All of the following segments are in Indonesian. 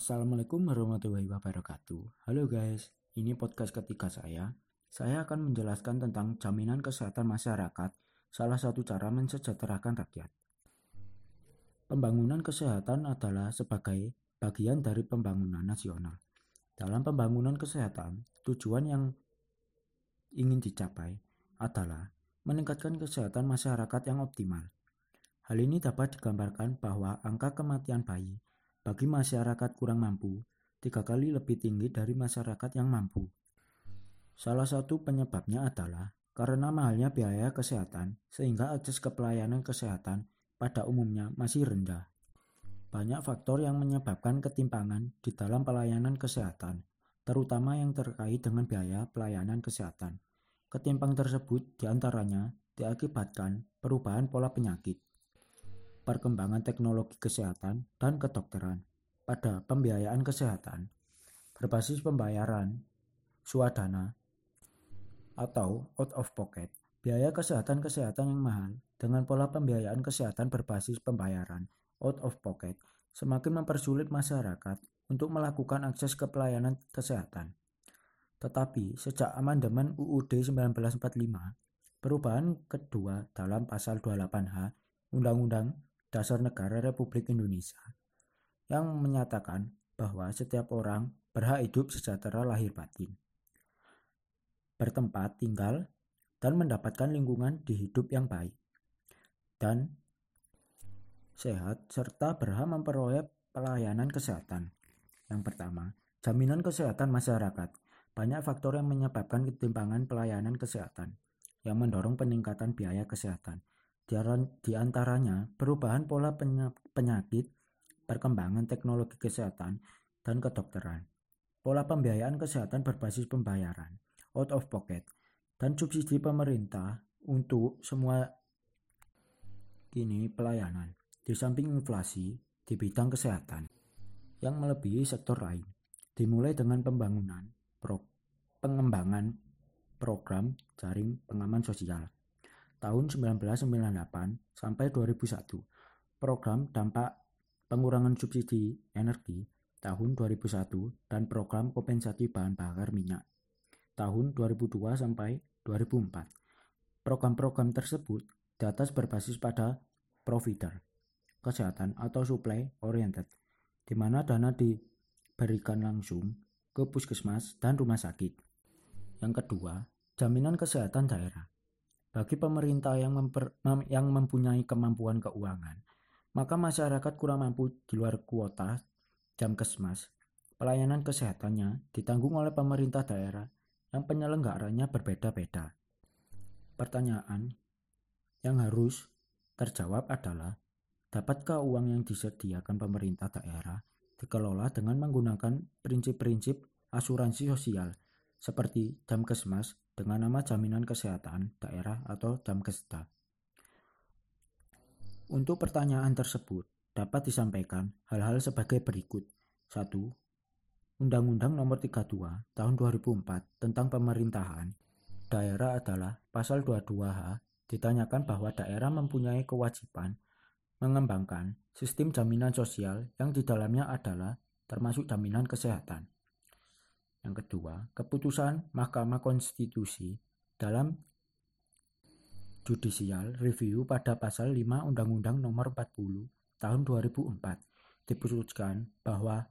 Assalamualaikum warahmatullahi wabarakatuh. Halo guys, ini podcast ketiga saya. Saya akan menjelaskan tentang jaminan kesehatan masyarakat, salah satu cara mensejahterakan rakyat. Pembangunan kesehatan adalah sebagai bagian dari pembangunan nasional. Dalam pembangunan kesehatan, tujuan yang ingin dicapai adalah meningkatkan kesehatan masyarakat yang optimal. Hal ini dapat digambarkan bahwa angka kematian bayi bagi masyarakat kurang mampu tiga kali lebih tinggi dari masyarakat yang mampu. Salah satu penyebabnya adalah karena mahalnya biaya kesehatan sehingga akses ke pelayanan kesehatan pada umumnya masih rendah. Banyak faktor yang menyebabkan ketimpangan di dalam pelayanan kesehatan, terutama yang terkait dengan biaya pelayanan kesehatan. Ketimpang tersebut di antaranya diakibatkan perubahan pola penyakit, perkembangan teknologi kesehatan dan kedokteran pada pembiayaan kesehatan berbasis pembayaran swadana atau out of pocket. Biaya kesehatan-kesehatan yang mahal dengan pola pembiayaan kesehatan berbasis pembayaran out of pocket semakin mempersulit masyarakat untuk melakukan akses ke pelayanan kesehatan. Tetapi sejak amandemen UUD 1945, perubahan kedua dalam pasal 28H Undang-Undang Dasar Negara Republik Indonesia yang menyatakan bahwa setiap orang berhak hidup sejahtera lahir batin, bertempat tinggal, dan mendapatkan lingkungan di hidup yang baik dan sehat serta berhak memperoleh pelayanan kesehatan. Yang pertama, jaminan kesehatan masyarakat. Banyak faktor yang menyebabkan ketimpangan pelayanan kesehatan yang mendorong peningkatan biaya kesehatan. Di antaranya perubahan pola penyakit, perkembangan teknologi kesehatan, dan kedokteran. Pola pembiayaan kesehatan berbasis pembayaran, out of pocket, dan subsidi pemerintah untuk semua kini pelayanan, di samping inflasi di bidang kesehatan yang melebihi sektor lain, dimulai dengan pembangunan, pro, pengembangan program jaring pengaman sosial, tahun 1998 sampai 2001, program dampak pengurangan subsidi energi tahun 2001 dan program kompensasi bahan bakar minyak tahun 2002 sampai 2004. Program-program tersebut di atas berbasis pada provider, kesehatan atau supply oriented, di mana dana diberikan langsung ke puskesmas dan rumah sakit. Yang kedua, jaminan kesehatan daerah. Bagi pemerintah yang, memper, mem, yang mempunyai kemampuan keuangan, maka masyarakat kurang mampu di luar kuota jam kesmas. Pelayanan kesehatannya ditanggung oleh pemerintah daerah yang penyelenggaranya berbeda-beda. Pertanyaan yang harus terjawab adalah, dapatkah uang yang disediakan pemerintah daerah dikelola dengan menggunakan prinsip-prinsip asuransi sosial seperti jam kesmas dengan nama Jaminan Kesehatan Daerah atau Jamkesda. Untuk pertanyaan tersebut, dapat disampaikan hal-hal sebagai berikut. 1. Undang-Undang Nomor 32 Tahun 2004 tentang Pemerintahan Daerah adalah Pasal 22H ditanyakan bahwa daerah mempunyai kewajiban mengembangkan sistem jaminan sosial yang di dalamnya adalah termasuk jaminan kesehatan. Yang kedua, keputusan Mahkamah Konstitusi dalam Judicial Review pada pasal 5 Undang-Undang Nomor 40 Tahun 2004 diputuskan bahwa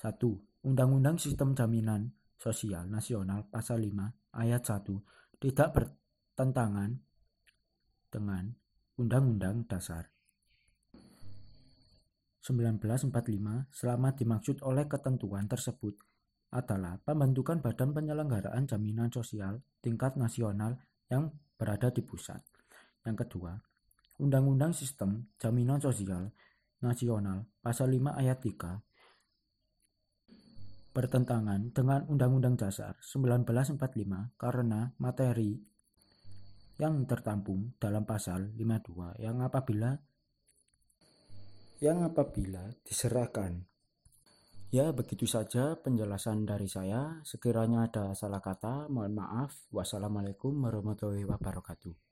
1. Undang-Undang Sistem Jaminan Sosial Nasional pasal 5 ayat 1 tidak bertentangan dengan Undang-Undang Dasar 1945 selama dimaksud oleh ketentuan tersebut adalah pembentukan Badan Penyelenggaraan Jaminan Sosial tingkat nasional yang berada di pusat. Yang kedua, Undang-Undang Sistem Jaminan Sosial Nasional Pasal 5 Ayat 3 bertentangan dengan Undang-Undang Dasar 1945 karena materi yang tertampung dalam pasal 52 yang apabila yang apabila diserahkan Ya, begitu saja penjelasan dari saya. Sekiranya ada salah kata, mohon maaf. Wassalamualaikum warahmatullahi wabarakatuh.